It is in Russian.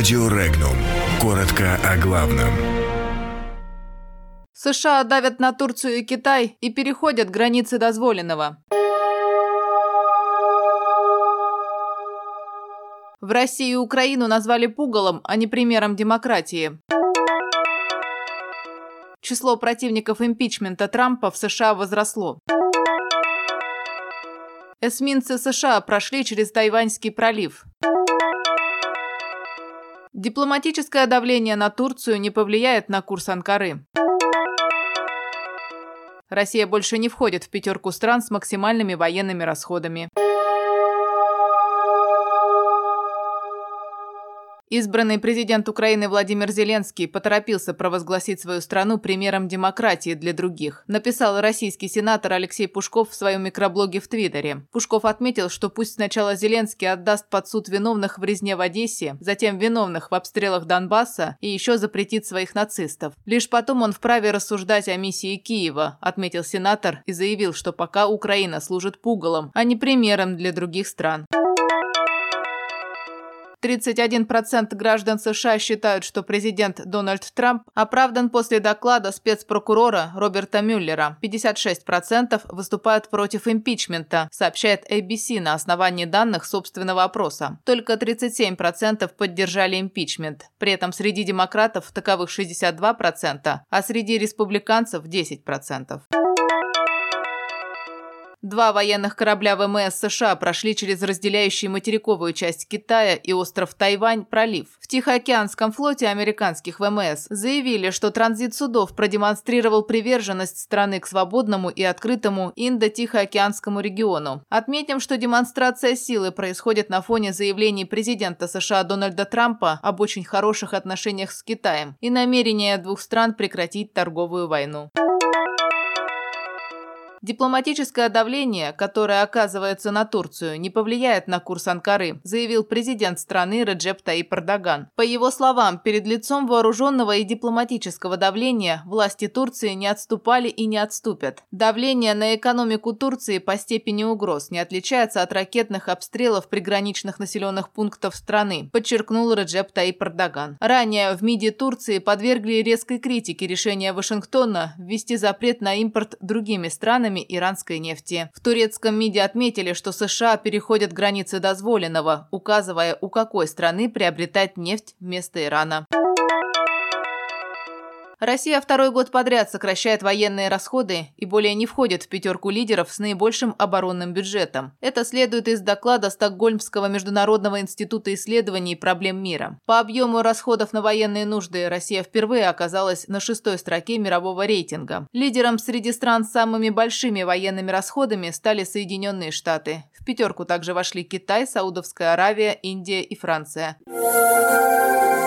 Радио Регнум. Коротко о главном. США давят на Турцию и Китай и переходят границы дозволенного. В России и Украину назвали пугалом, а не примером демократии. Число противников импичмента Трампа в США возросло. Эсминцы США прошли через Тайваньский пролив. Дипломатическое давление на Турцию не повлияет на курс Анкары. Россия больше не входит в пятерку стран с максимальными военными расходами. Избранный президент Украины Владимир Зеленский поторопился провозгласить свою страну примером демократии для других, написал российский сенатор Алексей Пушков в своем микроблоге в Твиттере. Пушков отметил, что пусть сначала Зеленский отдаст под суд виновных в резне в Одессе, затем виновных в обстрелах Донбасса и еще запретит своих нацистов. Лишь потом он вправе рассуждать о миссии Киева, отметил сенатор и заявил, что пока Украина служит пугалом, а не примером для других стран. 31% граждан США считают, что президент Дональд Трамп оправдан после доклада спецпрокурора Роберта Мюллера. 56% выступают против импичмента, сообщает ABC на основании данных собственного опроса. Только 37% поддержали импичмент. При этом среди демократов таковых 62%, а среди республиканцев 10%. Два военных корабля ВМС США прошли через разделяющий материковую часть Китая и остров Тайвань пролив. В Тихоокеанском флоте американских ВМС заявили, что транзит судов продемонстрировал приверженность страны к свободному и открытому Индо-Тихоокеанскому региону. Отметим, что демонстрация силы происходит на фоне заявлений президента США Дональда Трампа об очень хороших отношениях с Китаем и намерения двух стран прекратить торговую войну. Дипломатическое давление, которое оказывается на Турцию, не повлияет на курс Анкары, заявил президент страны Реджеп Таип Эрдоган. По его словам, перед лицом вооруженного и дипломатического давления власти Турции не отступали и не отступят. Давление на экономику Турции по степени угроз не отличается от ракетных обстрелов приграничных населенных пунктов страны, подчеркнул Реджеп Таип Эрдоган. Ранее в МИДе Турции подвергли резкой критике решения Вашингтона ввести запрет на импорт другими странами ценами иранской нефти. В турецком МИДе отметили, что США переходят границы дозволенного, указывая, у какой страны приобретать нефть вместо Ирана. Россия второй год подряд сокращает военные расходы и более не входит в пятерку лидеров с наибольшим оборонным бюджетом. Это следует из доклада Стокгольмского международного института исследований проблем мира. По объему расходов на военные нужды Россия впервые оказалась на шестой строке мирового рейтинга. Лидером среди стран с самыми большими военными расходами стали Соединенные Штаты. В пятерку также вошли Китай, Саудовская Аравия, Индия и Франция.